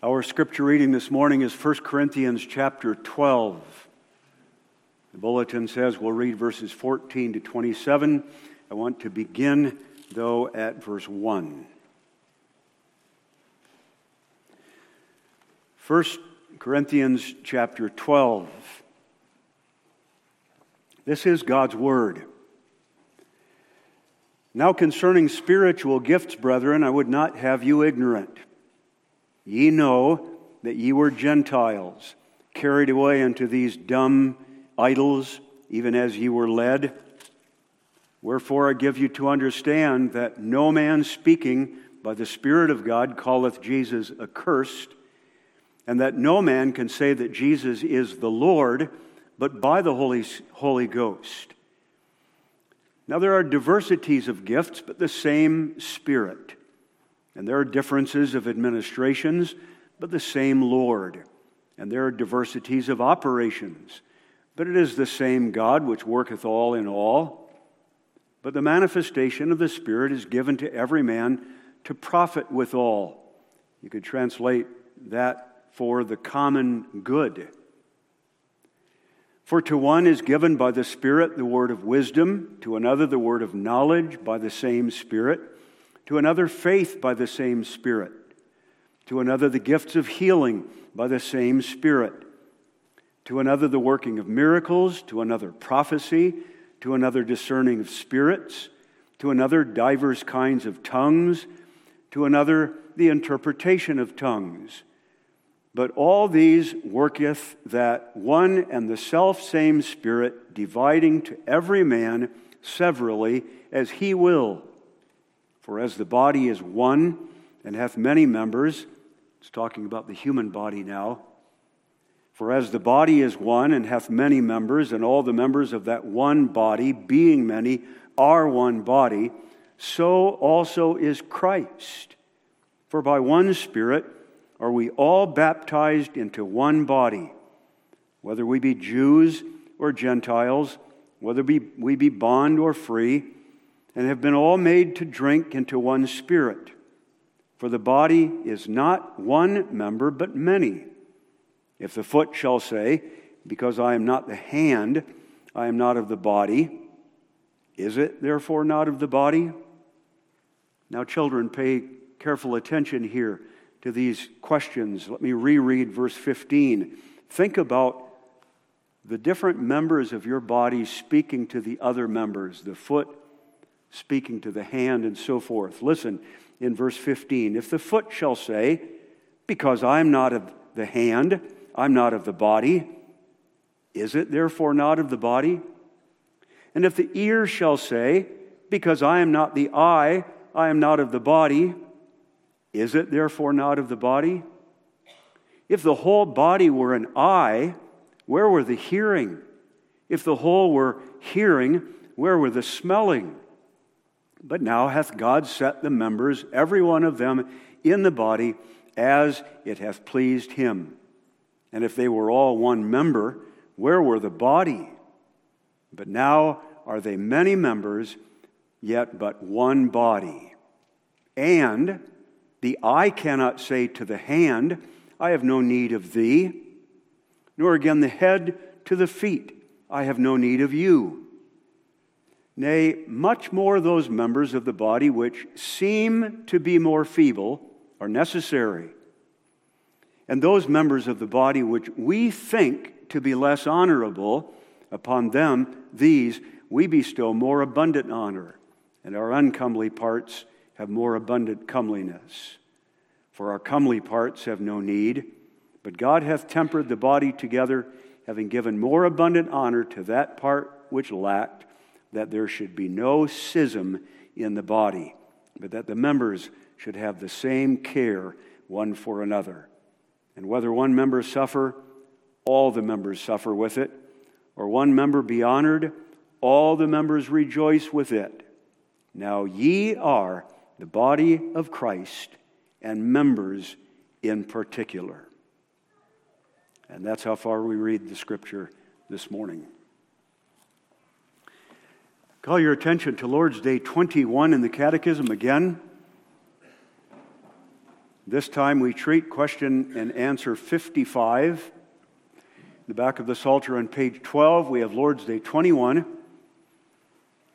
Our scripture reading this morning is 1 Corinthians chapter 12. The bulletin says we'll read verses 14 to 27. I want to begin, though, at verse 1. 1 Corinthians chapter 12. This is God's word. Now, concerning spiritual gifts, brethren, I would not have you ignorant. Ye know that ye were Gentiles, carried away unto these dumb idols, even as ye were led. Wherefore I give you to understand that no man speaking by the Spirit of God calleth Jesus accursed, and that no man can say that Jesus is the Lord but by the Holy, Holy Ghost. Now, there are diversities of gifts, but the same Spirit. And there are differences of administrations, but the same Lord. And there are diversities of operations, but it is the same God which worketh all in all. But the manifestation of the Spirit is given to every man to profit withal. You could translate that for the common good. For to one is given by the Spirit the word of wisdom, to another the word of knowledge by the same Spirit to another, faith by the same Spirit, to another, the gifts of healing by the same Spirit, to another, the working of miracles, to another, prophecy, to another, discerning of spirits, to another, divers kinds of tongues, to another, the interpretation of tongues. But all these worketh that one and the self same Spirit, dividing to every man severally as he will. For as the body is one and hath many members, it's talking about the human body now. For as the body is one and hath many members, and all the members of that one body, being many, are one body, so also is Christ. For by one Spirit are we all baptized into one body, whether we be Jews or Gentiles, whether we be bond or free and have been all made to drink into one spirit. For the body is not one member, but many. If the foot shall say, Because I am not the hand, I am not of the body, is it therefore not of the body? Now, children, pay careful attention here to these questions. Let me reread verse 15. Think about the different members of your body speaking to the other members the foot, speaking to the hand, and so forth. Listen in verse 15 If the foot shall say, Because I am not of the hand, I'm not of the body, is it therefore not of the body? And if the ear shall say, Because I am not the eye, I am not of the body, is it therefore not of the body? If the whole body were an eye, where were the hearing? If the whole were hearing, where were the smelling? But now hath God set the members, every one of them, in the body as it hath pleased him. And if they were all one member, where were the body? But now are they many members, yet but one body. And the eye cannot say to the hand, I have no need of thee, nor again the head to the feet, I have no need of you. Nay, much more those members of the body which seem to be more feeble are necessary. And those members of the body which we think to be less honorable, upon them, these, we bestow more abundant honor, and our uncomely parts have more abundant comeliness. For our comely parts have no need, but God hath tempered the body together, having given more abundant honor to that part which lacked that there should be no schism in the body, but that the members should have the same care one for another. And whether one member suffer, all the members suffer with it, or one member be honored, all the members rejoice with it. Now ye are the body of Christ and members in particular. And that's how far we read the scripture this morning. Call your attention to Lord's Day 21 in the Catechism again. This time we treat question and answer 55. In the back of the Psalter on page 12, we have Lord's Day 21.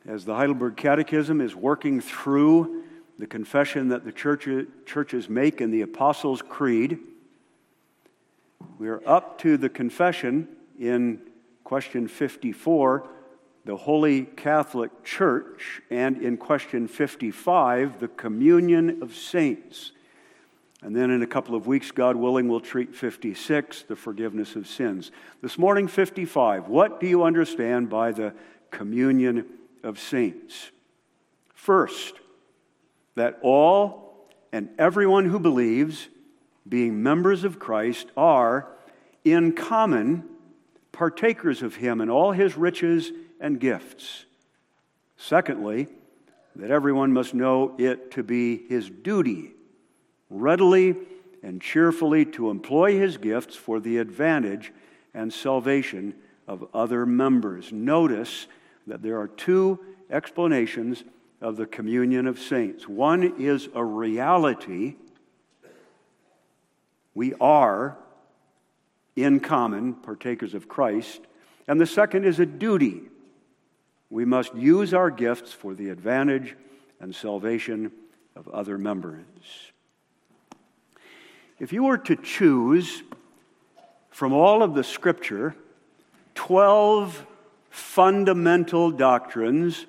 As the Heidelberg Catechism is working through the confession that the church, churches make in the Apostles' Creed, we are up to the confession in question 54 the Holy Catholic Church, and in question 55, the communion of saints. And then in a couple of weeks, God willing, we'll treat 56, the forgiveness of sins. This morning, 55, what do you understand by the communion of saints? First, that all and everyone who believes, being members of Christ, are in common partakers of Him and all His riches and gifts. Secondly, that everyone must know it to be his duty readily and cheerfully to employ his gifts for the advantage and salvation of other members. Notice that there are two explanations of the communion of saints. One is a reality. We are in common partakers of Christ. And the second is a duty. We must use our gifts for the advantage and salvation of other members. If you were to choose from all of the scripture 12 fundamental doctrines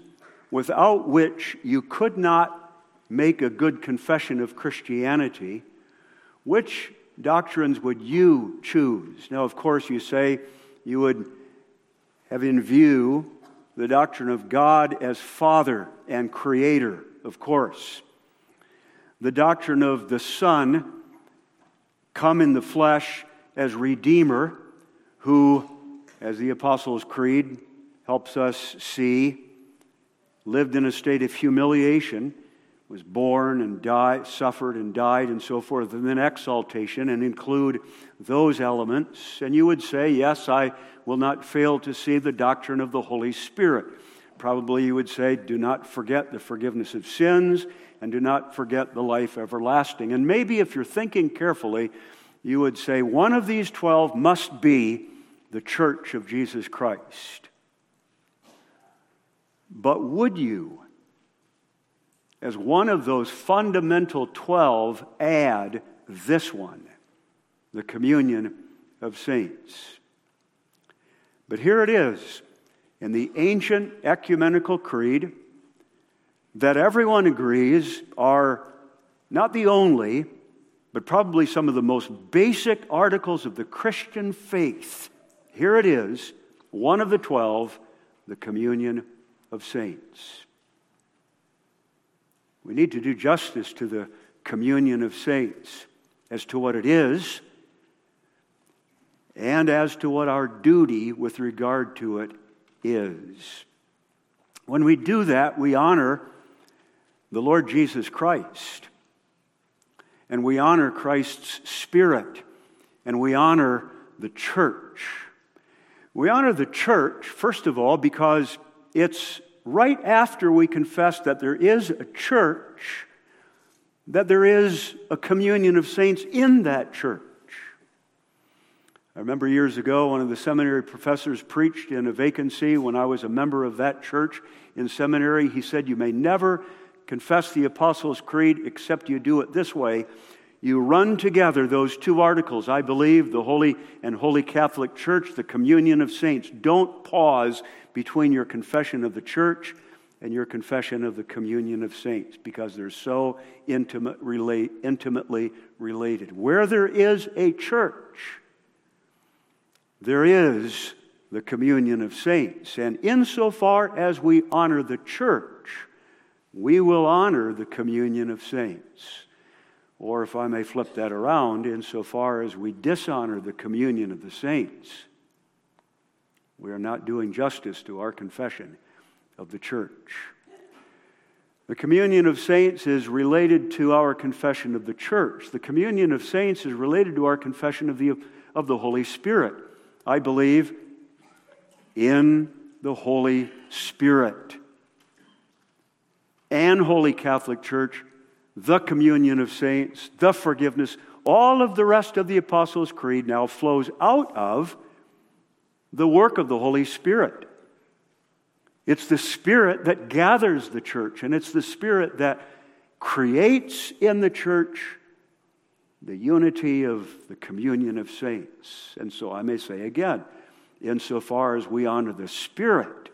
without which you could not make a good confession of Christianity, which doctrines would you choose? Now, of course, you say you would have in view the doctrine of God as Father and Creator, of course. The doctrine of the Son come in the flesh as Redeemer, who, as the Apostles' Creed helps us see, lived in a state of humiliation was born and died, suffered and died, and so forth, and then exaltation, and include those elements. And you would say, Yes, I will not fail to see the doctrine of the Holy Spirit. Probably you would say, Do not forget the forgiveness of sins, and do not forget the life everlasting. And maybe if you're thinking carefully, you would say, One of these 12 must be the church of Jesus Christ. But would you? As one of those fundamental 12, add this one the communion of saints. But here it is in the ancient ecumenical creed that everyone agrees are not the only, but probably some of the most basic articles of the Christian faith. Here it is, one of the 12, the communion of saints. We need to do justice to the communion of saints as to what it is and as to what our duty with regard to it is. When we do that, we honor the Lord Jesus Christ. And we honor Christ's Spirit. And we honor the church. We honor the church, first of all, because it's right after we confess that there is a church, that there is a communion of saints in that church. I remember years ago, one of the seminary professors preached in a vacancy when I was a member of that church in seminary. He said, You may never confess the Apostles' Creed except you do it this way. You run together those two articles I believe, the Holy and Holy Catholic Church, the communion of saints. Don't pause between your confession of the church and your confession of the communion of saints because they're so intimate, relate, intimately related. Where there is a church, there is the communion of saints. And insofar as we honor the church, we will honor the communion of saints. Or, if I may flip that around, insofar as we dishonor the communion of the saints, we are not doing justice to our confession of the church. The communion of saints is related to our confession of the church. The communion of saints is related to our confession of the, of the Holy Spirit. I believe in the Holy Spirit and Holy Catholic Church, the communion of saints, the forgiveness, all of the rest of the Apostles' Creed now flows out of the work of the Holy Spirit. It's the Spirit that gathers the church, and it's the Spirit that creates in the church the unity of the communion of saints. And so I may say again, insofar as we honor the Spirit,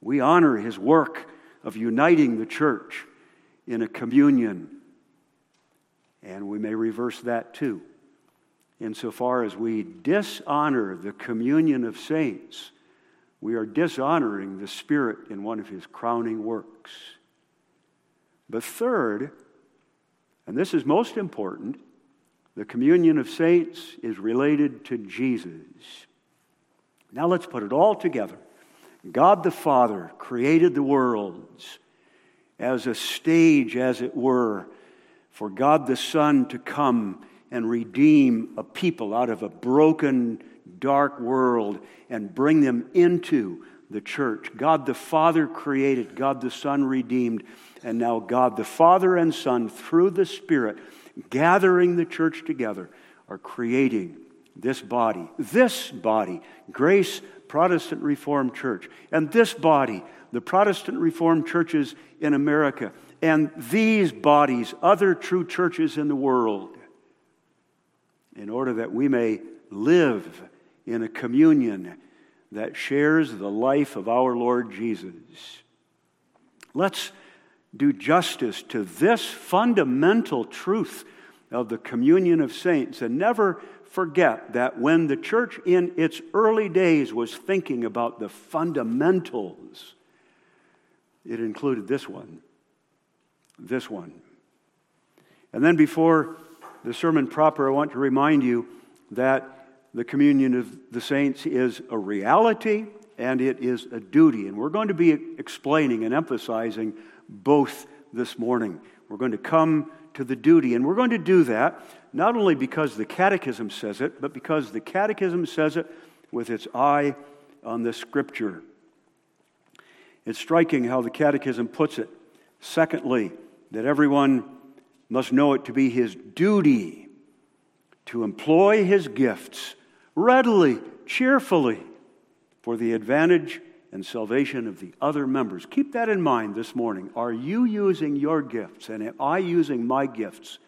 we honor His work of uniting the church in a communion. And we may reverse that too. Insofar as we dishonor the communion of saints, we are dishonoring the Spirit in one of His crowning works. But third, and this is most important, the communion of saints is related to Jesus. Now let's put it all together. God the Father created the worlds as a stage, as it were, for God the Son to come and redeem a people out of a broken, dark world and bring them into the church. God the Father created, God the Son redeemed, and now God the Father and Son, through the Spirit, gathering the church together, are creating this body, this body, Grace Protestant Reformed Church, and this body, the Protestant Reformed churches in America, and these bodies, other true churches in the world, in order that we may live in a communion that shares the life of our Lord Jesus. Let's do justice to this fundamental truth of the communion of saints and never forget that when the church in its early days was thinking about the fundamentals, it included this one. This one. And then before the sermon proper, I want to remind you that the communion of the saints is a reality and it is a duty. And we're going to be explaining and emphasizing both this morning. We're going to come to the duty, and we're going to do that not only because the Catechism says it, but because the Catechism says it with its eye on the Scripture. It's striking how the Catechism puts it. Secondly, that everyone must know it to be his duty to employ his gifts readily, cheerfully, for the advantage and salvation of the other members. Keep that in mind this morning. Are you using your gifts, and am I using my gifts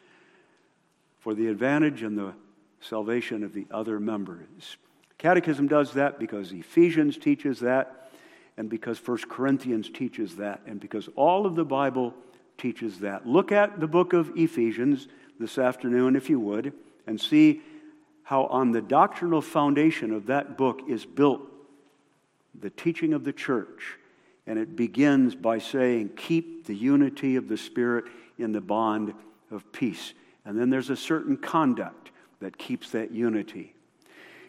for the advantage and the salvation of the other members? Catechism does that because Ephesians teaches that, and because 1 Corinthians teaches that, and because all of the Bible teaches that. Look at the book of Ephesians this afternoon, if you would, and see how on the doctrinal foundation of that book is built the teaching of the church. And it begins by saying, Keep the unity of the Spirit in the bond of peace. And then there's a certain conduct that keeps that unity.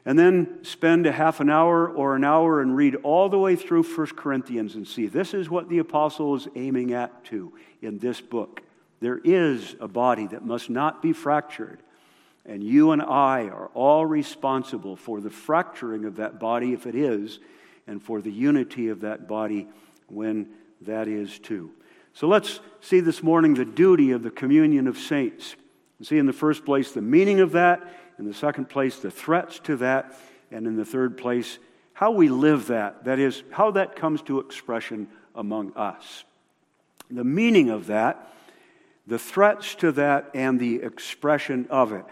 And then spend a half an hour or an hour and read all the way through 1 Corinthians and see this is what the apostle is aiming at too in this book. There is a body that must not be fractured. And you and I are all responsible for the fracturing of that body, if it is, and for the unity of that body when that is too. So let's see this morning the duty of the communion of saints. See, in the first place, the meaning of that. In the second place, the threats to that. And in the third place, how we live that. That is, how that comes to expression among us. The meaning of that, the threats to that, and the expression of it.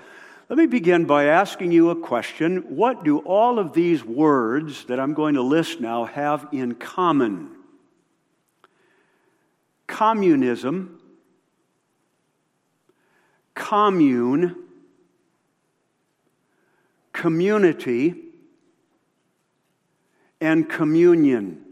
Let me begin by asking you a question. What do all of these words that I'm going to list now have in common? Communism, commune, community, and communion.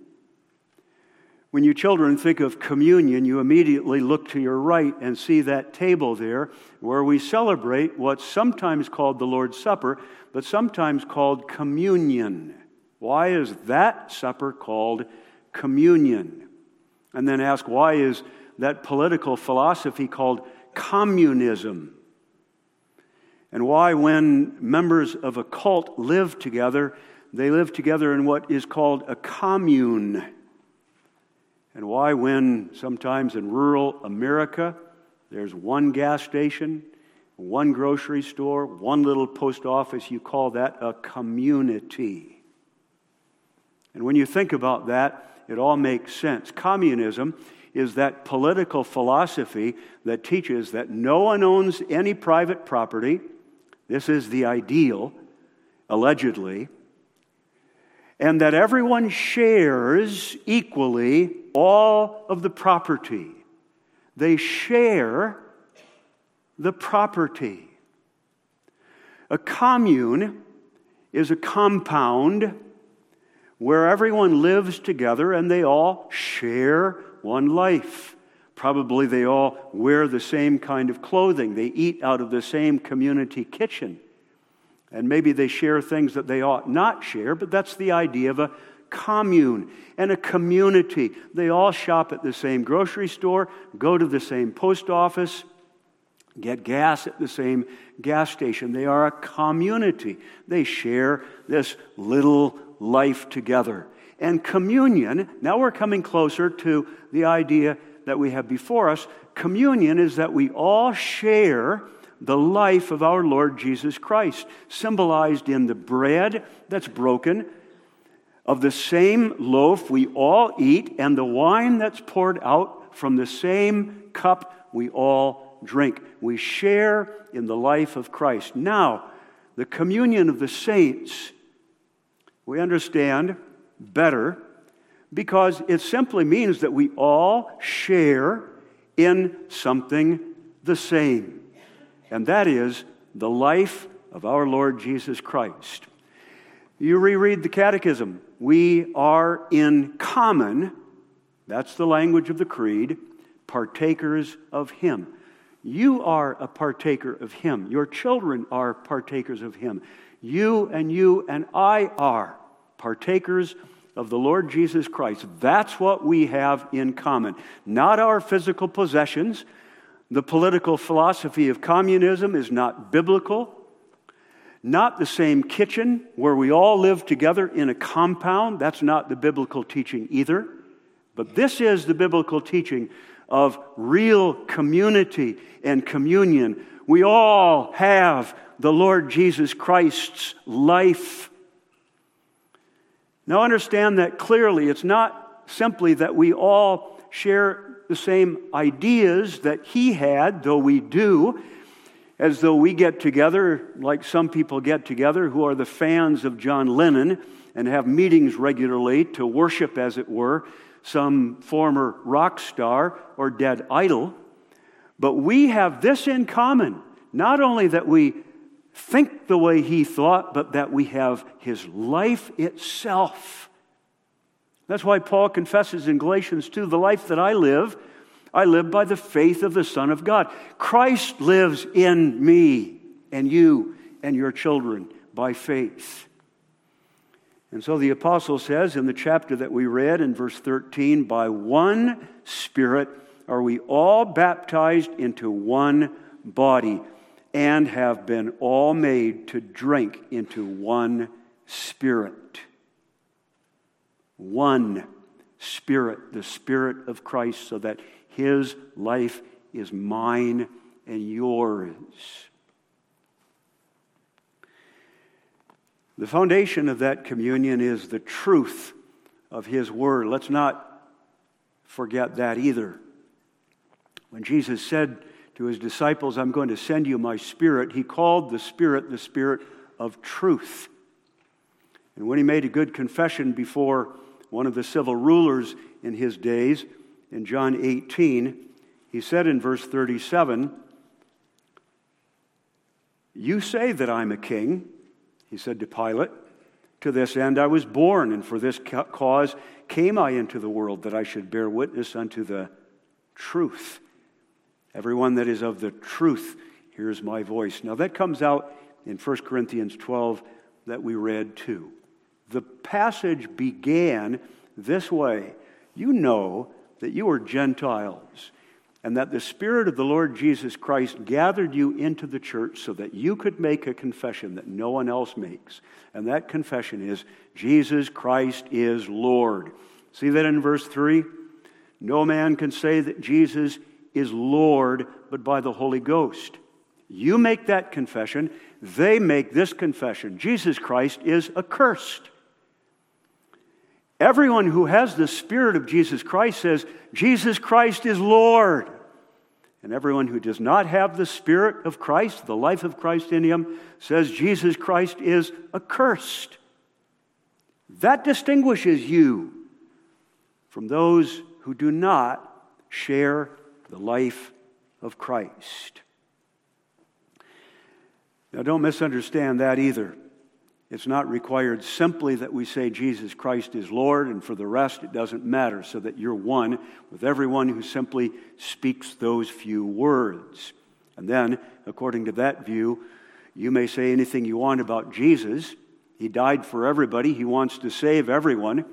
When you children think of communion, you immediately look to your right and see that table there where we celebrate what's sometimes called the Lord's Supper, but sometimes called communion. Why is that supper called communion? And then ask, why is that political philosophy called communism? And why, when members of a cult live together, they live together in what is called a commune? And why, when sometimes in rural America, There's one gas station, one grocery store, one little post office. You call that a community. And when you think about that, it all makes sense. Communism is that political philosophy that teaches that no one owns any private property. This is the ideal, allegedly. And that everyone shares equally all of the property. They share the property. A commune is a compound where everyone lives together and they all share one life. Probably they all wear the same kind of clothing. They eat out of the same community kitchen. And maybe they share things that they ought not share, but that's the idea of a commune and a community. They all shop at the same grocery store, go to the same post office, get gas at the same gas station. They are a community. They share this little life together. And communion, now we're coming closer to the idea that we have before us. Communion is that we all share the life of our Lord Jesus Christ, symbolized in the bread that's broken, of the same loaf we all eat, and the wine that's poured out from the same cup we all drink. We share in the life of Christ. Now, the communion of the saints, we understand better because it simply means that we all share in something the same, and that is the life of our Lord Jesus Christ. You reread the Catechism. We are in common, that's the language of the Creed, partakers of Him. You are a partaker of Him. Your children are partakers of Him. You and you and I are partakers of the Lord Jesus Christ. That's what we have in common. Not our physical possessions. The political philosophy of communism is not biblical. Not the same kitchen where we all live together in a compound. That's not the biblical teaching either. But this is the biblical teaching of real community and communion. We all have the Lord Jesus Christ's life now, understand that clearly. It's not simply that we all share the same ideas that he had, though we do, as though we get together, like some people get together who are the fans of John Lennon and have meetings regularly to worship, as it were, some former rock star or dead idol. But we have this in common not only that we think the way he thought, but that we have his life itself. That's why Paul confesses in Galatians 2 the life that I live, I live by the faith of the Son of God. Christ lives in me and you and your children by faith. And so the apostle says in the chapter that we read in verse 13, by one Spirit are we all baptized into one body and have been all made to drink into one spirit. One spirit, the spirit of Christ, so that his life is mine and yours. The foundation of that communion is the truth of his word. Let's not forget that either. When Jesus said, to his disciples, I'm going to send you my spirit, he called the spirit the spirit of truth. And when he made a good confession before one of the civil rulers in his days, in John 18, he said in verse 37, You say that I'm a king, he said to Pilate. To this end I was born, and for this cause came I into the world, that I should bear witness unto the truth. Everyone that is of the truth hears my voice. Now, that comes out in 1 Corinthians 12 that we read too. The passage began this way You know that you are Gentiles, and that the Spirit of the Lord Jesus Christ gathered you into the church so that you could make a confession that no one else makes. And that confession is Jesus Christ is Lord. See that in verse 3? No man can say that Jesus is Lord, but by the Holy Ghost. You make that confession, they make this confession Jesus Christ is accursed. Everyone who has the Spirit of Jesus Christ says, Jesus Christ is Lord. And everyone who does not have the Spirit of Christ, the life of Christ in him, says Jesus Christ is accursed. That distinguishes you from those who do not share the life of Christ. Now, don't misunderstand that either. It's not required simply that we say Jesus Christ is Lord, and for the rest, it doesn't matter, so that you're one with everyone who simply speaks those few words. And then, according to that view, you may say anything you want about Jesus. He died for everybody, He wants to save everyone.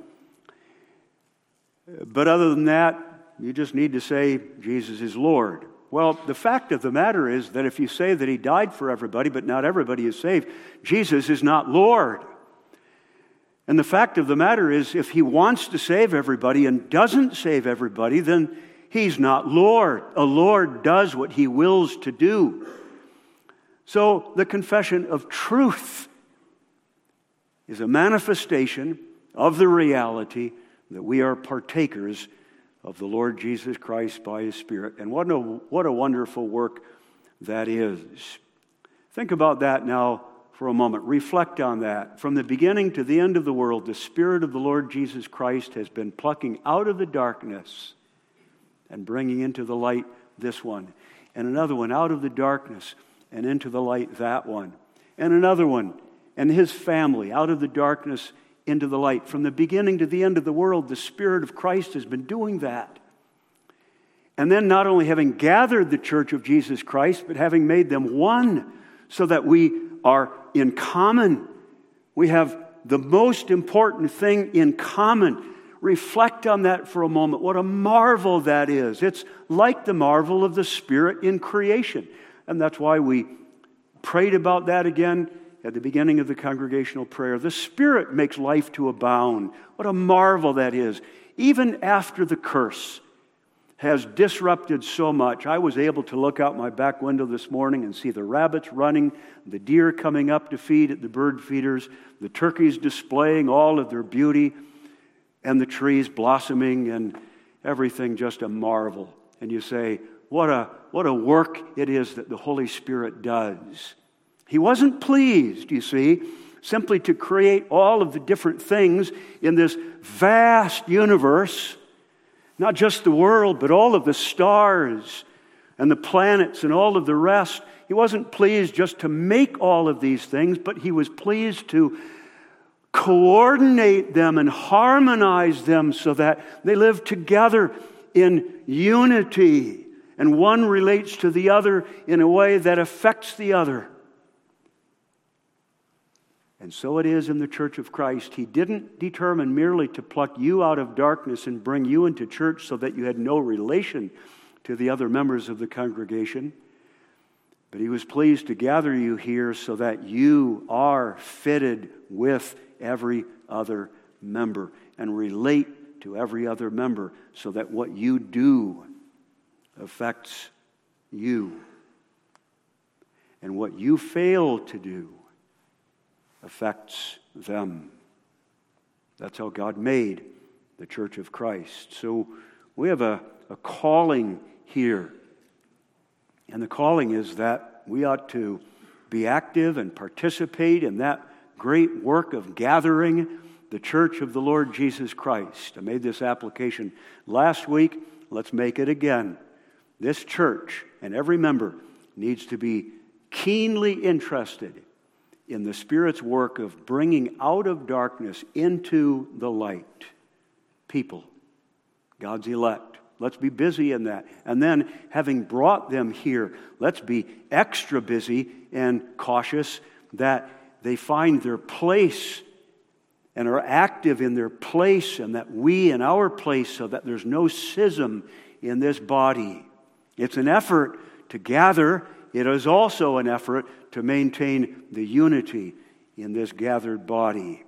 But other than that, you just need to say Jesus is Lord. Well, the fact of the matter is that if you say that he died for everybody, but not everybody is saved, Jesus is not Lord. And the fact of the matter is, if he wants to save everybody and doesn't save everybody, then he's not Lord. A Lord does what he wills to do. So the confession of truth is a manifestation of the reality that we are partakers of the Lord Jesus Christ by His Spirit. And what a, what a wonderful work that is. Think about that now for a moment. Reflect on that. From the beginning to the end of the world, the Spirit of the Lord Jesus Christ has been plucking out of the darkness and bringing into the light this one, and another one out of the darkness and into the light that one, and another one and his family out of the darkness into the light. From the beginning to the end of the world, the Spirit of Christ has been doing that. And then, not only having gathered the church of Jesus Christ, but having made them one so that we are in common. We have the most important thing in common. Reflect on that for a moment. What a marvel that is. It's like the marvel of the Spirit in creation. And that's why we prayed about that again at the beginning of the congregational prayer. The Spirit makes life to abound. What a marvel that is. Even after the curse has disrupted so much, I was able to look out my back window this morning and see the rabbits running, the deer coming up to feed at the bird feeders, the turkeys displaying all of their beauty, and the trees blossoming, and everything just a marvel. And you say, what a, what a work it is that the Holy Spirit does. He wasn't pleased, you see, simply to create all of the different things in this vast universe, not just the world, but all of the stars and the planets and all of the rest. He wasn't pleased just to make all of these things, but he was pleased to coordinate them and harmonize them so that they live together in unity. And one relates to the other in a way that affects the other. And so it is in the church of Christ. He didn't determine merely to pluck you out of darkness and bring you into church so that you had no relation to the other members of the congregation. But he was pleased to gather you here so that you are fitted with every other member and relate to every other member so that what you do affects you. And what you fail to do affects them. That's how God made the church of Christ. So we have a, a calling here. And the calling is that we ought to be active and participate in that great work of gathering the church of the Lord Jesus Christ. I made this application last week. Let's make it again. This church and every member needs to be keenly interested in the Spirit's work of bringing out of darkness into the light people, God's elect. Let's be busy in that. And then, having brought them here, let's be extra busy and cautious that they find their place and are active in their place, and that we in our place, so that there's no schism in this body. It's an effort to gather it is also an effort to maintain the unity in this gathered body.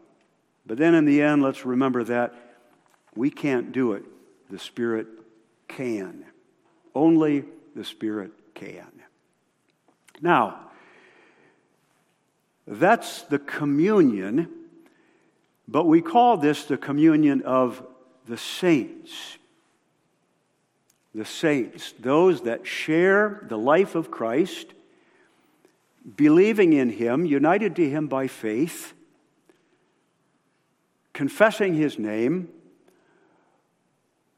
But then in the end, let's remember that we can't do it, the Spirit can. Only the Spirit can. Now, that's the communion, but we call this the communion of the saints. The saints, those that share the life of Christ, believing in Him, united to Him by faith, confessing His name,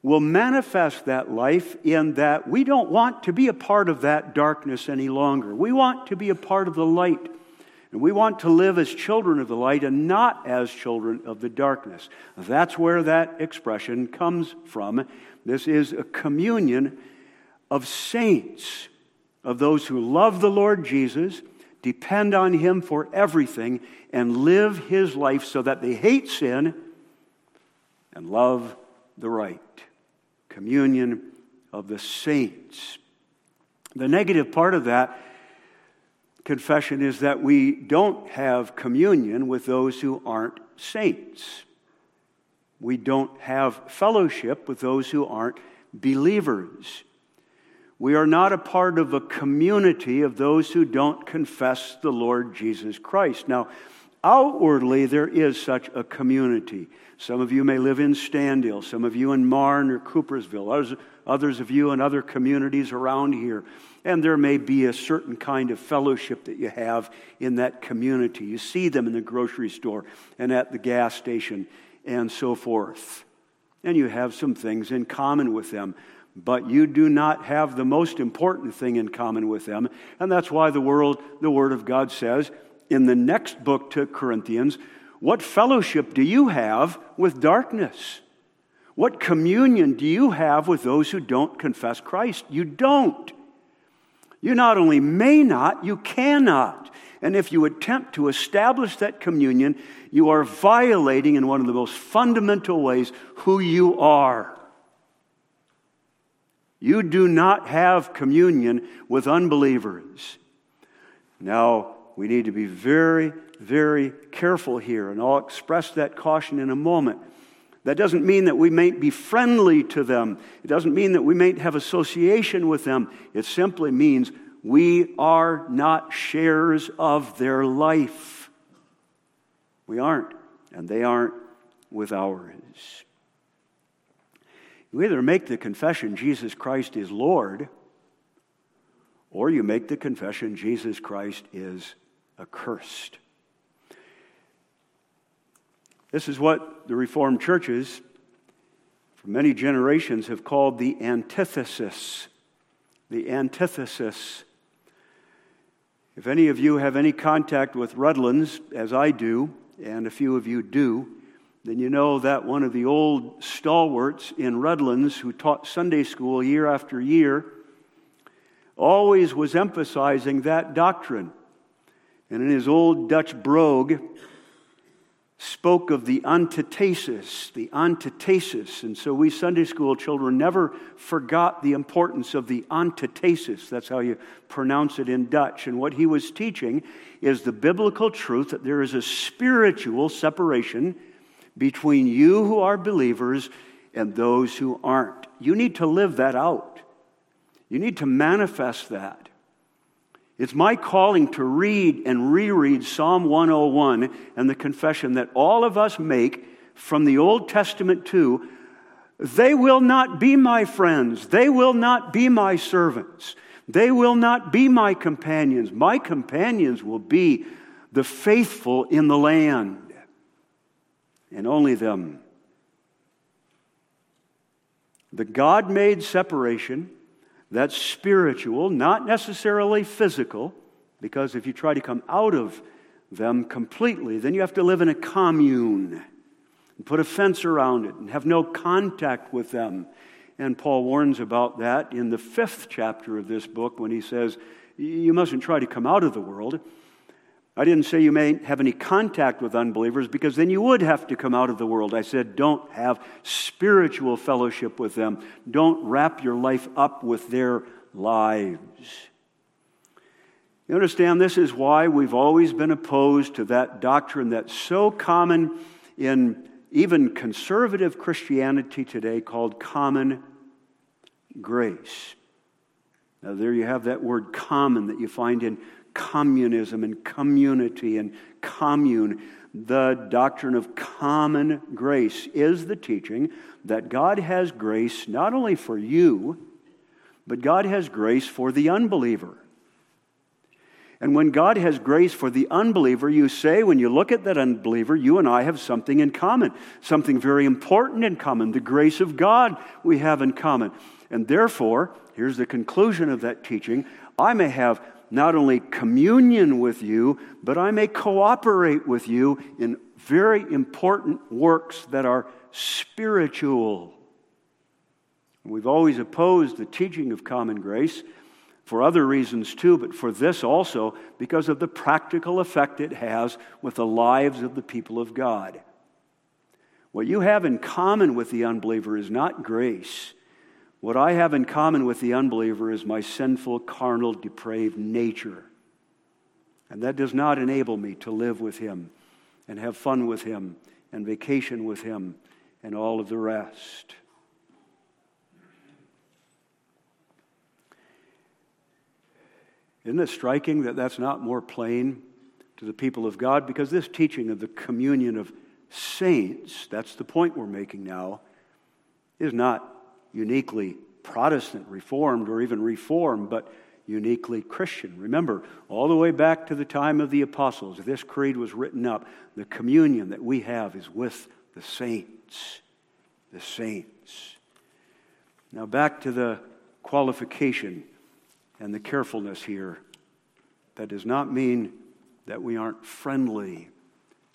will manifest that life in that we don't want to be a part of that darkness any longer. We want to be a part of the light. And we want to live as children of the light and not as children of the darkness. That's where that expression comes from. This is a communion of saints, of those who love the Lord Jesus, depend on Him for everything, and live His life so that they hate sin and love the right communion of the saints. The negative part of that confession is that we don't have communion with those who aren't saints. We don't have fellowship with those who aren't believers. We are not a part of a community of those who don't confess the Lord Jesus Christ. Now, outwardly, there is such a community. Some of you may live in Standale, some of you in Marne or Coopersville, others, others of you in other communities around here. And there may be a certain kind of fellowship that you have in that community. You see them in the grocery store and at the gas station and so forth. And you have some things in common with them. But you do not have the most important thing in common with them. And that's why the, world, the Word of God says in the next book to Corinthians what fellowship do you have with darkness? What communion do you have with those who don't confess Christ? You don't. You not only may not, you cannot. And if you attempt to establish that communion, you are violating in one of the most fundamental ways who you are. You do not have communion with unbelievers. Now, we need to be very, very careful here, and I'll express that caution in a moment. That doesn't mean that we mayn't be friendly to them. It doesn't mean that we mayn't have association with them. It simply means we are not sharers of their life. We aren't, and they aren't with ours. You either make the confession Jesus Christ is Lord, or you make the confession Jesus Christ is accursed. This is what the Reformed churches for many generations have called the antithesis. The antithesis. If any of you have any contact with Redlands, as I do, and a few of you do, then you know that one of the old stalwarts in Redlands who taught Sunday school year after year always was emphasizing that doctrine. And in his old Dutch brogue, spoke of the antithesis, the antithesis. And so we Sunday school children never forgot the importance of the antithesis. That's how you pronounce it in Dutch. And what he was teaching is the biblical truth that there is a spiritual separation between you who are believers and those who aren't. You need to live that out. You need to manifest that. It's my calling to read and reread Psalm 101 and the confession that all of us make from the Old Testament too. They will not be my friends. They will not be my servants. They will not be my companions. My companions will be the faithful in the land, and only them. The God made separation that's spiritual, not necessarily physical, because if you try to come out of them completely, then you have to live in a commune and put a fence around it and have no contact with them. And Paul warns about that in the fifth chapter of this book when he says, You mustn't try to come out of the world. I didn't say you may have any contact with unbelievers because then you would have to come out of the world. I said, don't have spiritual fellowship with them. Don't wrap your life up with their lives. You understand, this is why we've always been opposed to that doctrine that's so common in even conservative Christianity today called common grace. Now, there you have that word common that you find in communism and community and commune. The doctrine of common grace is the teaching that God has grace not only for you, but God has grace for the unbeliever. And when God has grace for the unbeliever, you say, when you look at that unbeliever, you and I have something in common, something very important in common. The grace of God we have in common. And therefore, here's the conclusion of that teaching I may have not only communion with you, but I may cooperate with you in very important works that are spiritual. We've always opposed the teaching of common grace for other reasons too, but for this also, because of the practical effect it has with the lives of the people of God. What you have in common with the unbeliever is not grace. What I have in common with the unbeliever is my sinful, carnal, depraved nature. And that does not enable me to live with him and have fun with him and vacation with him and all of the rest. Isn't it striking that that's not more plain to the people of God? Because this teaching of the communion of saints, that's the point we're making now, is not uniquely Protestant, Reformed, or even Reformed, but uniquely Christian. Remember, all the way back to the time of the apostles, this creed was written up. The communion that we have is with the saints. The saints. Now, back to the qualification and the carefulness here. That does not mean that we aren't friendly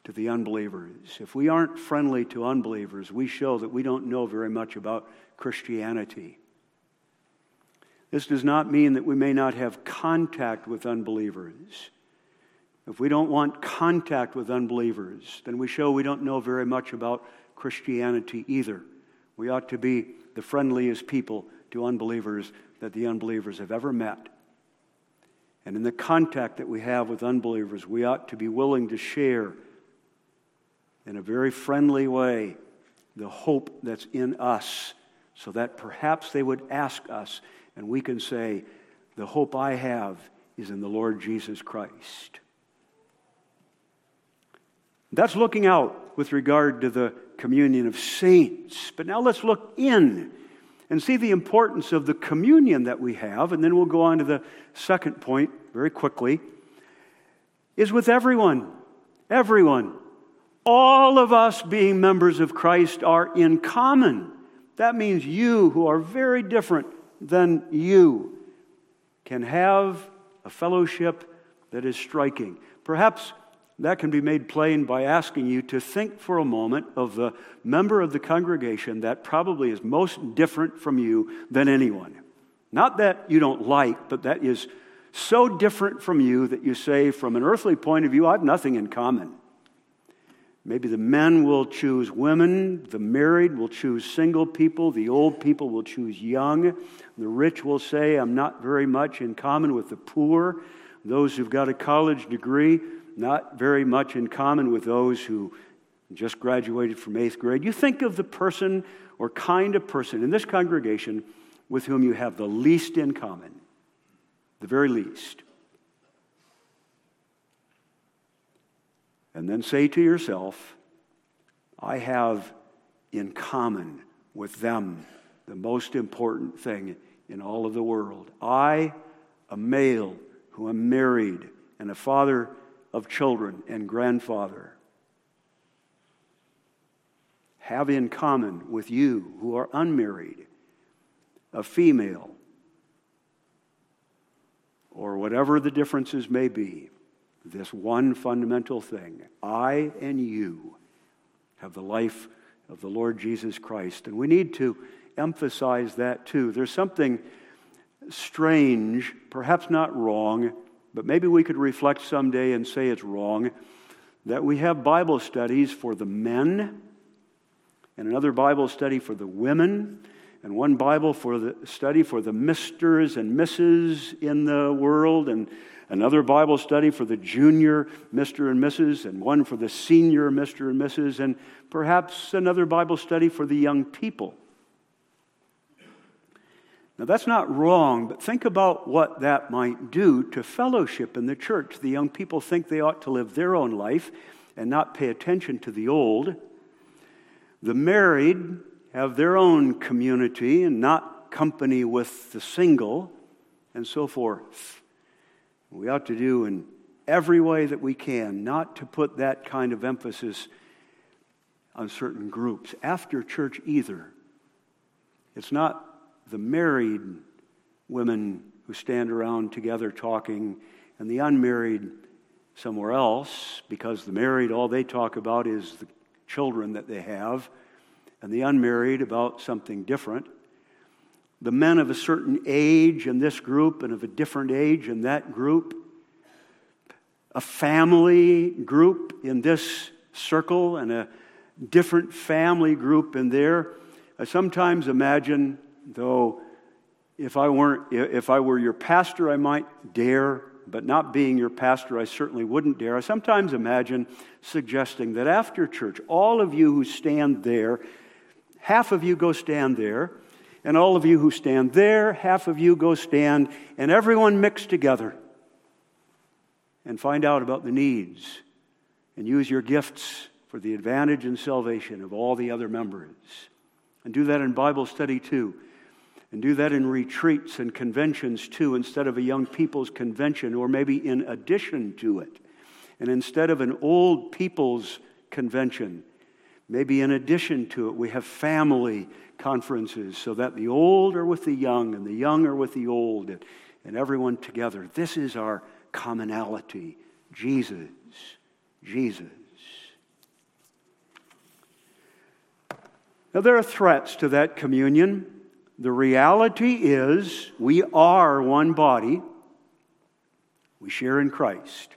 to the unbelievers. If we aren't friendly to unbelievers, we show that we don't know very much about Christianity. This does not mean that we may not have contact with unbelievers. If we don't want contact with unbelievers, then we show we don't know very much about Christianity either. We ought to be the friendliest people to unbelievers that the unbelievers have ever met. And in the contact that we have with unbelievers, we ought to be willing to share in a very friendly way the hope that's in us so that perhaps they would ask us and we can say, The hope I have is in the Lord Jesus Christ. That's looking out with regard to the communion of saints. But now let's look in and see the importance of the communion that we have, and then we'll go on to the second point very quickly, is with everyone. Everyone. All of us being members of Christ are in common. That means you, who are very different than you, can have a fellowship that is striking. Perhaps that can be made plain by asking you to think for a moment of the member of the congregation that probably is most different from you than anyone. Not that you don't like, but that is so different from you that you say, from an earthly point of view, I have nothing in common. Maybe the men will choose women, the married will choose single people, the old people will choose young, the rich will say, I'm not very much in common with the poor, those who've got a college degree not very much in common with those who just graduated from eighth grade. You think of the person or kind of person in this congregation with whom you have the least in common, the very least. And then say to yourself, I have in common with them the most important thing in all of the world. I, a male who am married and a father of children and grandfather have in common with you who are unmarried, a female, or whatever the differences may be, this one fundamental thing I and you have the life of the Lord Jesus Christ. And we need to emphasize that too. There's something strange, perhaps not wrong, but maybe we could reflect someday and say it's wrong that we have Bible studies for the men and another Bible study for the women and one Bible for the study for the misters and misses in the world and another Bible study for the junior Mr. and Mrs. and one for the senior Mr. and Mrs. and perhaps another Bible study for the young people. Now, that's not wrong, but think about what that might do to fellowship in the church. The young people think they ought to live their own life and not pay attention to the old. The married have their own community and not company with the single, and so forth. We ought to do in every way that we can not to put that kind of emphasis on certain groups. After church, either. It's not the married women who stand around together talking and the unmarried somewhere else because the married, all they talk about is the children that they have, and the unmarried about something different. The men of a certain age in this group and of a different age in that group. A family group in this circle and a different family group in there. I sometimes imagine, though, if I weren't, if I were your pastor, I might dare, but not being your pastor, I certainly wouldn't dare. I sometimes imagine suggesting that after church, all of you who stand there, half of you go stand there, and all of you who stand there, half of you go stand, and everyone mix together and find out about the needs and use your gifts for the advantage and salvation of all the other members. And do that in Bible study too. And do that in retreats and conventions too, instead of a young people's convention, or maybe in addition to it. And instead of an old people's convention, maybe in addition to it, we have family conferences so that the old are with the young and the young are with the old and, and everyone together. This is our commonality Jesus. Jesus. Now, there are threats to that communion. The reality is we are one body, we share in Christ.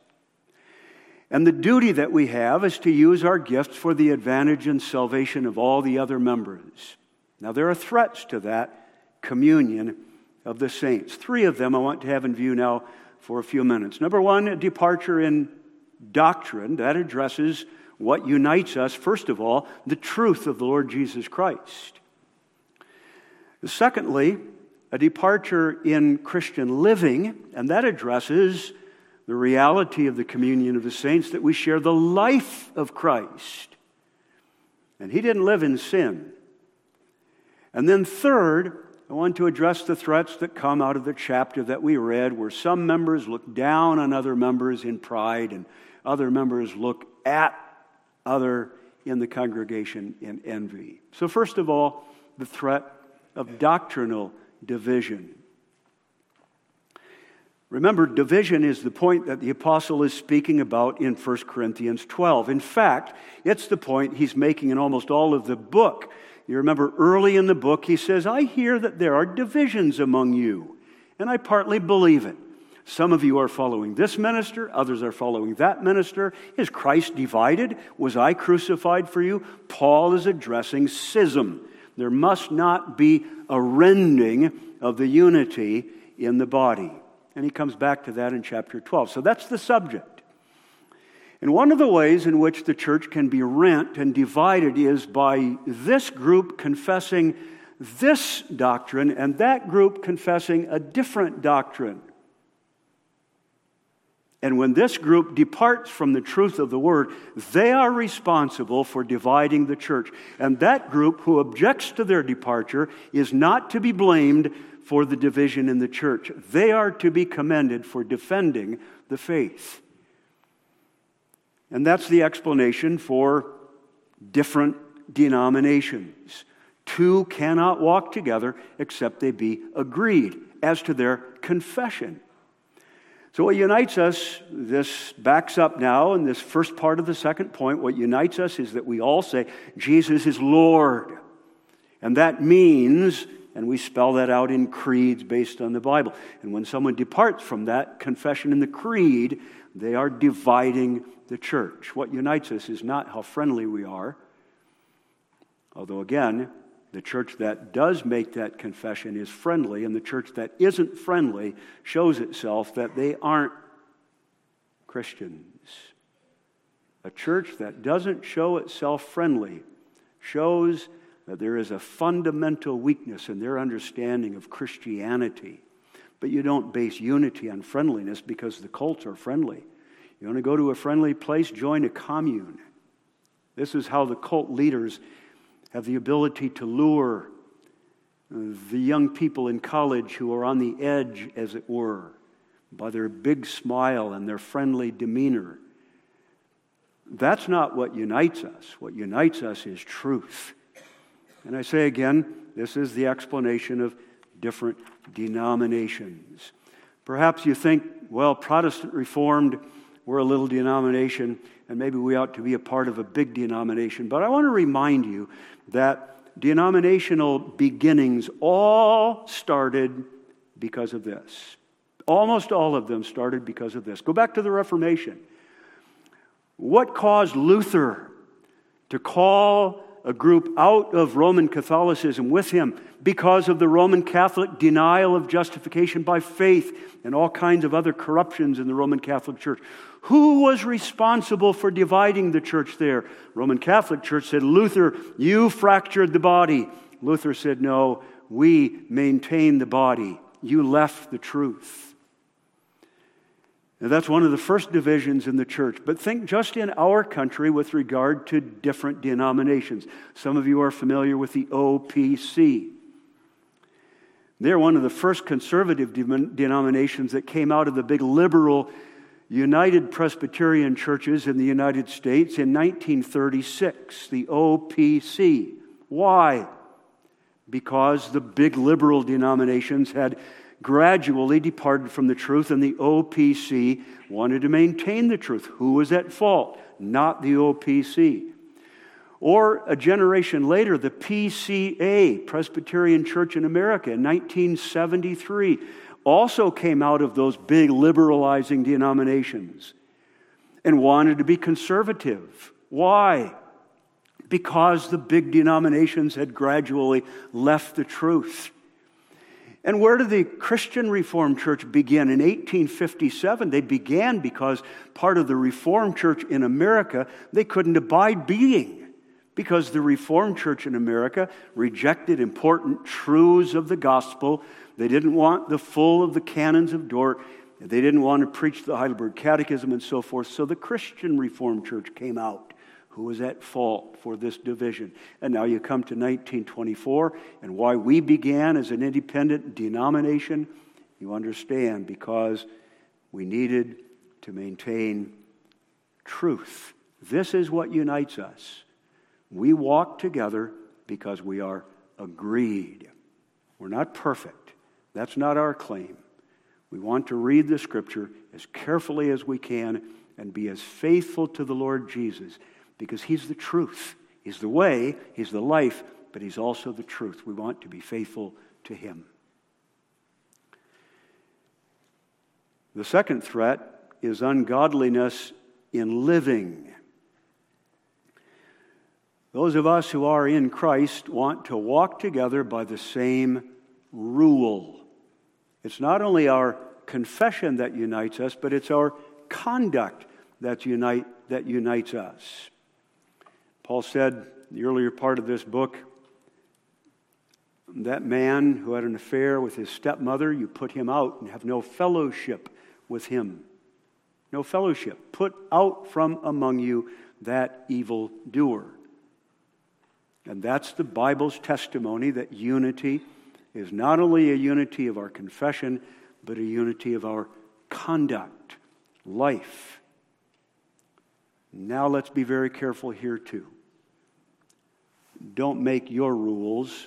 And the duty that we have is to use our gifts for the advantage and salvation of all the other members. Now, there are threats to that communion of the saints. Three of them I want to have in view now for a few minutes. Number one, a departure in doctrine that addresses what unites us, first of all, the truth of the Lord Jesus Christ. Secondly, a departure in Christian living, and that addresses the reality of the communion of the saints that we share the life of Christ. And he didn't live in sin. And then, third, I want to address the threats that come out of the chapter that we read, where some members look down on other members in pride and other members look at other in the congregation in envy. So, first of all, the threat of doctrinal division. Remember, division is the point that the apostle is speaking about in 1 Corinthians 12. In fact, it's the point he's making in almost all of the book. You remember early in the book, he says, I hear that there are divisions among you, and I partly believe it. Some of you are following this minister, others are following that minister. Is Christ divided? Was I crucified for you? Paul is addressing schism. There must not be a rending of the unity in the body. And he comes back to that in chapter 12. So that's the subject. And one of the ways in which the church can be rent and divided is by this group confessing this doctrine and that group confessing a different doctrine. And when this group departs from the truth of the word, they are responsible for dividing the church. And that group who objects to their departure is not to be blamed for the division in the church. They are to be commended for defending the faith. And that's the explanation for different denominations. Two cannot walk together except they be agreed as to their confession. So, what unites us, this backs up now in this first part of the second point. What unites us is that we all say, Jesus is Lord. And that means, and we spell that out in creeds based on the Bible. And when someone departs from that confession in the creed, they are dividing the church. What unites us is not how friendly we are, although, again, the church that does make that confession is friendly, and the church that isn't friendly shows itself that they aren't Christians. A church that doesn't show itself friendly shows that there is a fundamental weakness in their understanding of Christianity. But you don't base unity on friendliness because the cults are friendly. You want to go to a friendly place? Join a commune. This is how the cult leaders have the ability to lure uh, the young people in college who are on the edge, as it were, by their big smile and their friendly demeanor. That's not what unites us. What unites us is truth. And I say again, this is the explanation of different denominations. Perhaps you think, well, Protestant Reformed, we're a little denomination, and maybe we ought to be a part of a big denomination. But I want to remind you that denominational beginnings all started because of this. Almost all of them started because of this. Go back to the Reformation. What caused Luther to call a group out of Roman Catholicism with him because of the Roman Catholic denial of justification by faith and all kinds of other corruptions in the Roman Catholic Church. Who was responsible for dividing the church there? Roman Catholic Church said, Luther, you fractured the body. Luther said, No, we maintain the body. You left the truth. Now, that's one of the first divisions in the church. But think just in our country with regard to different denominations. Some of you are familiar with the OPC. They're one of the first conservative denominations that came out of the big liberal United Presbyterian churches in the United States in 1936, the OPC. Why? Because the big liberal denominations had gradually departed from the truth, and the OPC wanted to maintain the truth. Who was at fault? Not the OPC. Or a generation later, the PCA, Presbyterian Church in America, in 1973, also came out of those big liberalizing denominations and wanted to be conservative. Why? Because the big denominations had gradually left the truth. And where did the Christian Reformed Church begin? In 1857, they began because part of the Reformed Church in America, they couldn't abide being because the Reformed Church in America rejected important truths of the gospel. They didn't want the full of the canons of Dort. They didn't want to preach the Heidelberg Catechism and so forth. So the Christian Reformed Church came out who was at fault for this division. And now you come to 1924 and why we began as an independent denomination, you understand because we needed to maintain truth. This is what unites us. We walk together because we are agreed. We're not perfect. That's not our claim. We want to read the scripture as carefully as we can and be as faithful to the Lord Jesus because He's the truth. He's the way, He's the life, but He's also the truth. We want to be faithful to Him. The second threat is ungodliness in living. Those of us who are in Christ want to walk together by the same rule. It's not only our confession that unites us, but it's our conduct that, unite, that unites us. Paul said in the earlier part of this book that man who had an affair with his stepmother, you put him out and have no fellowship with him. No fellowship. Put out from among you that evil doer. And that's the Bible's testimony that unity is not only a unity of our confession, but a unity of our conduct, life. Now let's be very careful here, too. Don't make your rules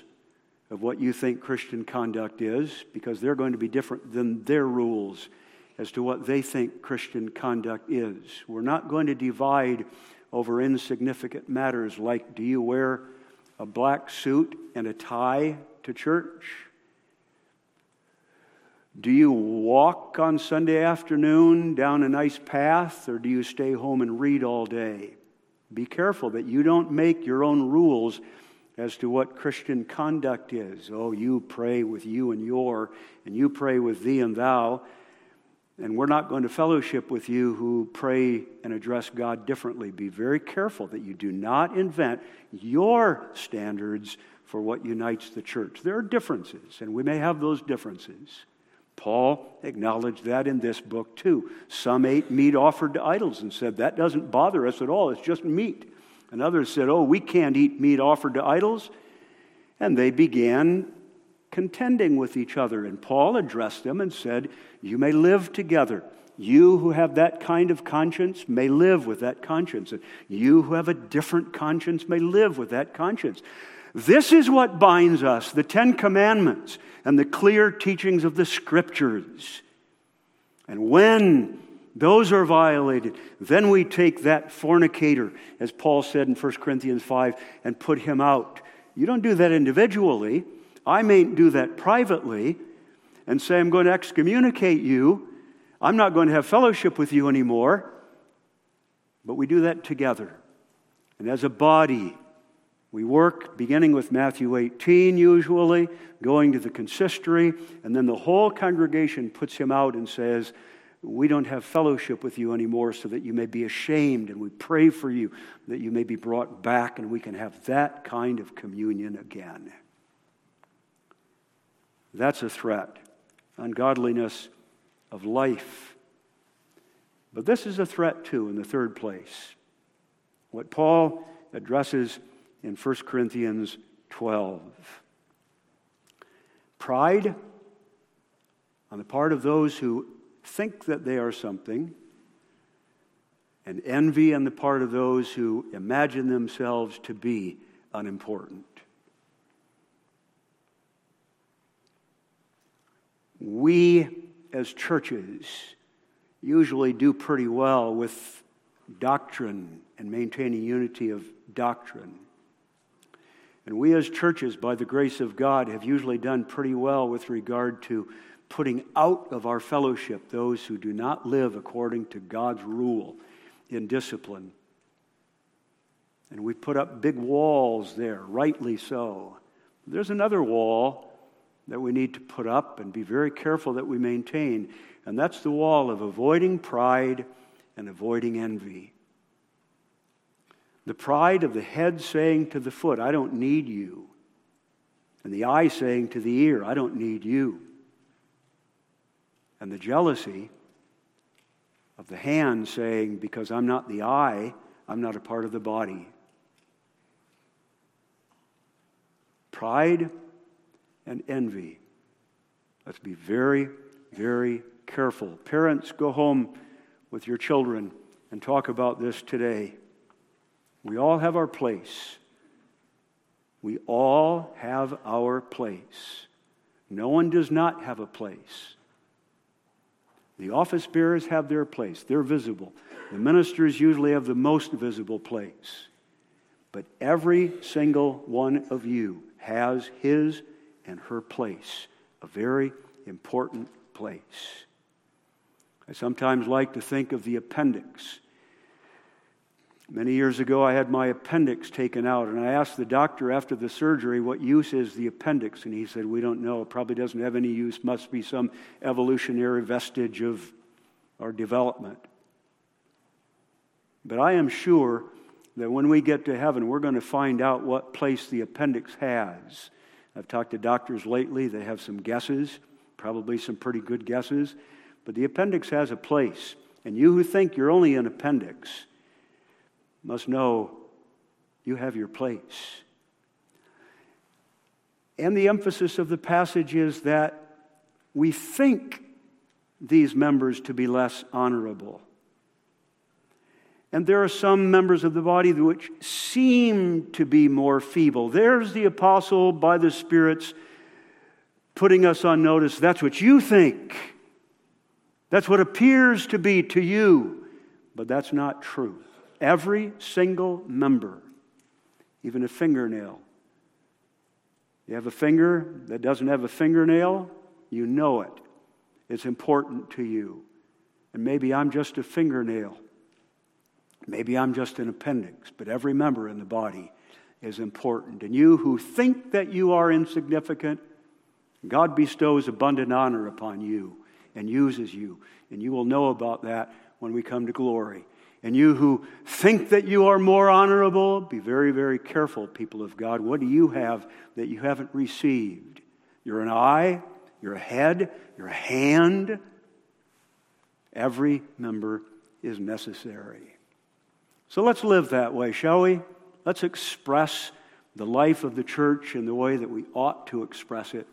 of what you think Christian conduct is, because they're going to be different than their rules as to what they think Christian conduct is. We're not going to divide over insignificant matters like do you wear a black suit and a tie to church? Do you walk on Sunday afternoon down a nice path, or do you stay home and read all day? Be careful that you don't make your own rules as to what Christian conduct is. Oh, you pray with you and your, and you pray with thee and thou. And we're not going to fellowship with you who pray and address God differently. Be very careful that you do not invent your standards for what unites the church. There are differences, and we may have those differences. Paul acknowledged that in this book too. Some ate meat offered to idols and said, That doesn't bother us at all, it's just meat. And others said, Oh, we can't eat meat offered to idols. And they began contending with each other. And Paul addressed them and said, You may live together. You who have that kind of conscience may live with that conscience. And you who have a different conscience may live with that conscience. This is what binds us the Ten Commandments and the clear teachings of the Scriptures. And when those are violated, then we take that fornicator, as Paul said in 1 Corinthians 5, and put him out. You don't do that individually. I may do that privately and say, I'm going to excommunicate you. I'm not going to have fellowship with you anymore. But we do that together. And as a body, we work beginning with Matthew 18, usually, going to the consistory, and then the whole congregation puts him out and says, We don't have fellowship with you anymore, so that you may be ashamed, and we pray for you that you may be brought back, and we can have that kind of communion again. That's a threat. Ungodliness of life. But this is a threat, too, in the third place. What Paul addresses in 1 Corinthians 12 pride on the part of those who think that they are something, and envy on the part of those who imagine themselves to be unimportant. we as churches usually do pretty well with doctrine and maintaining unity of doctrine. And we as churches, by the grace of God, have usually done pretty well with regard to putting out of our fellowship those who do not live according to God's rule in discipline. And we put up big walls there, rightly so. There's another wall that we need to put up and be very careful that we maintain. And that's the wall of avoiding pride and avoiding envy. The pride of the head saying to the foot, I don't need you. And the eye saying to the ear, I don't need you. And the jealousy of the hand saying, Because I'm not the eye, I'm not a part of the body. Pride and envy. Let's be very, very careful. Parents, go home with your children and talk about this today. We all have our place. We all have our place. No one does not have a place. The office bearers have their place, they're visible. The ministers usually have the most visible place. But every single one of you has his and her place, a very important place. I sometimes like to think of the appendix. Many years ago, I had my appendix taken out, and I asked the doctor after the surgery, What use is the appendix? And he said, We don't know. It probably doesn't have any use, must be some evolutionary vestige of our development. But I am sure that when we get to heaven, we're going to find out what place the appendix has. I've talked to doctors lately, they have some guesses, probably some pretty good guesses, but the appendix has a place. And you who think you're only an appendix must know you have your place. And the emphasis of the passage is that we think these members to be less honorable. And there are some members of the body which seem to be more feeble. There's the apostle by the Spirit's putting us on notice. That's what you think. That's what appears to be to you. But that's not true. Every single member, even a fingernail. You have a finger that doesn't have a fingernail, you know it. It's important to you. And maybe I'm just a fingernail. Maybe I'm just an appendix, but every member in the body is important. And you who think that you are insignificant, God bestows abundant honor upon you and uses you. And you will know about that when we come to glory. And you who think that you are more honorable, be very, very careful, people of God. What do you have that you haven't received? You're an eye, you're a head, you're a hand. Every member is necessary. So let's live that way, shall we? Let's express the life of the church in the way that we ought to express it.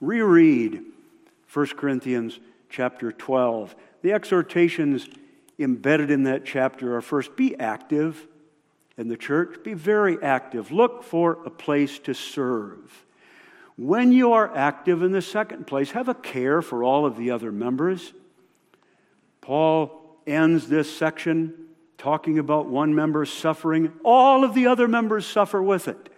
Reread 1 Corinthians chapter 12. The exhortations embedded in that chapter are first be active in the church, be very active. Look for a place to serve. When you are active in the second place, have a care for all of the other members. Paul ends this section talking about one member suffering, all of the other members suffer with it.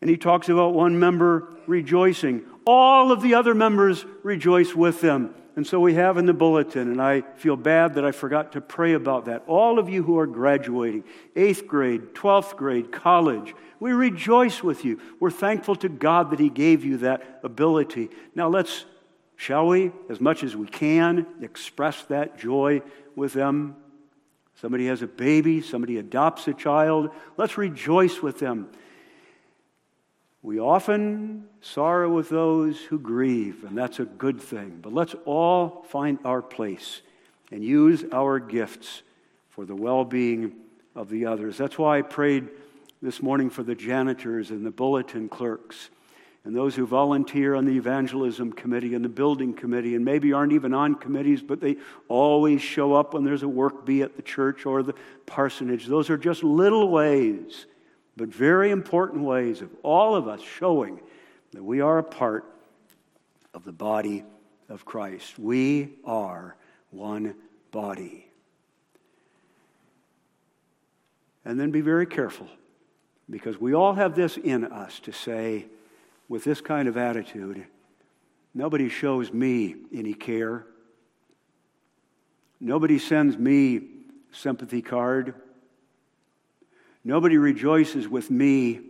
And he talks about one member rejoicing, all of the other members rejoice with them. And so we have in the bulletin, and I feel bad that I forgot to pray about that. All of you who are graduating, eighth grade, 12th grade, college, we rejoice with you. We're thankful to God that He gave you that ability. Now let's, shall we, as much as we can, express that joy with them. Somebody has a baby, somebody adopts a child. Let's rejoice with them. We often sorrow with those who grieve, and that's a good thing. But let's all find our place and use our gifts for the well being of the others. That's why I prayed this morning for the janitors and the bulletin clerks and those who volunteer on the evangelism committee and the building committee and maybe aren't even on committees, but they always show up when there's a work bee at the church or the parsonage. Those are just little ways but very important ways of all of us showing that we are a part of the body of Christ. We are one body. And then be very careful because we all have this in us to say, with this kind of attitude, nobody shows me any care. Nobody sends me sympathy card. Nobody rejoices with me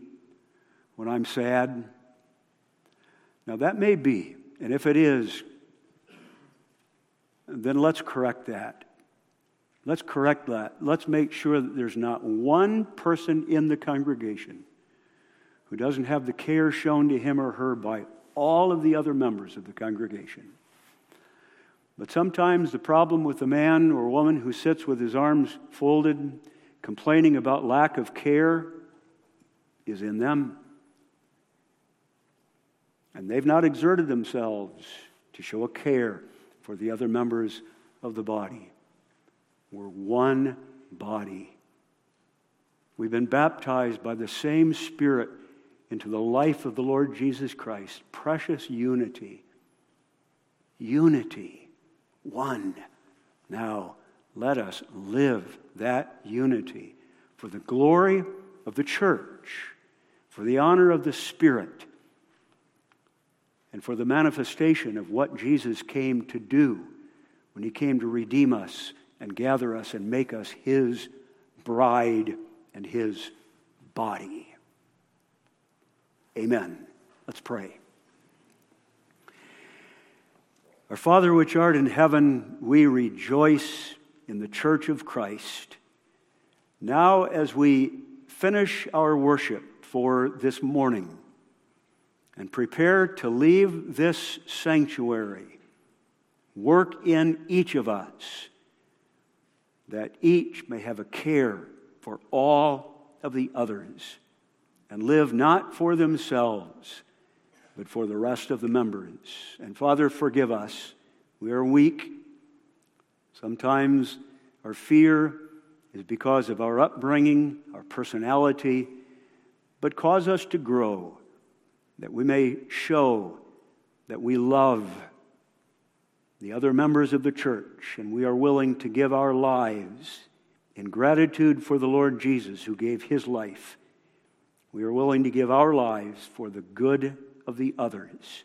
when I'm sad. Now, that may be, and if it is, then let's correct that. Let's correct that. Let's make sure that there's not one person in the congregation who doesn't have the care shown to him or her by all of the other members of the congregation. But sometimes the problem with the man or woman who sits with his arms folded complaining about lack of care is in them. And they've not exerted themselves to show a care for the other members of the body. We're one body. We've been baptized by the same Spirit into the life of the Lord Jesus Christ. Precious unity. Unity. One. Now, let us live that unity for the glory of the church, for the honor of the Spirit, and for the manifestation of what Jesus came to do when he came to redeem us and gather us and make us his bride and his body. Amen. Let's pray. Our Father, which art in heaven, we rejoice in the church of Christ. Now, as we finish our worship for this morning and prepare to leave this sanctuary, work in each of us that each may have a care for all of the others and live not for themselves, but for the rest of the members. And Father, forgive us. We are weak. Sometimes our fear is because of our upbringing, our personality, but cause us to grow, that we may show that we love the other members of the church and we are willing to give our lives in gratitude for the Lord Jesus who gave his life. We are willing to give our lives for the good of the others.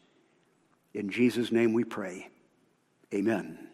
In Jesus' name we pray. Amen.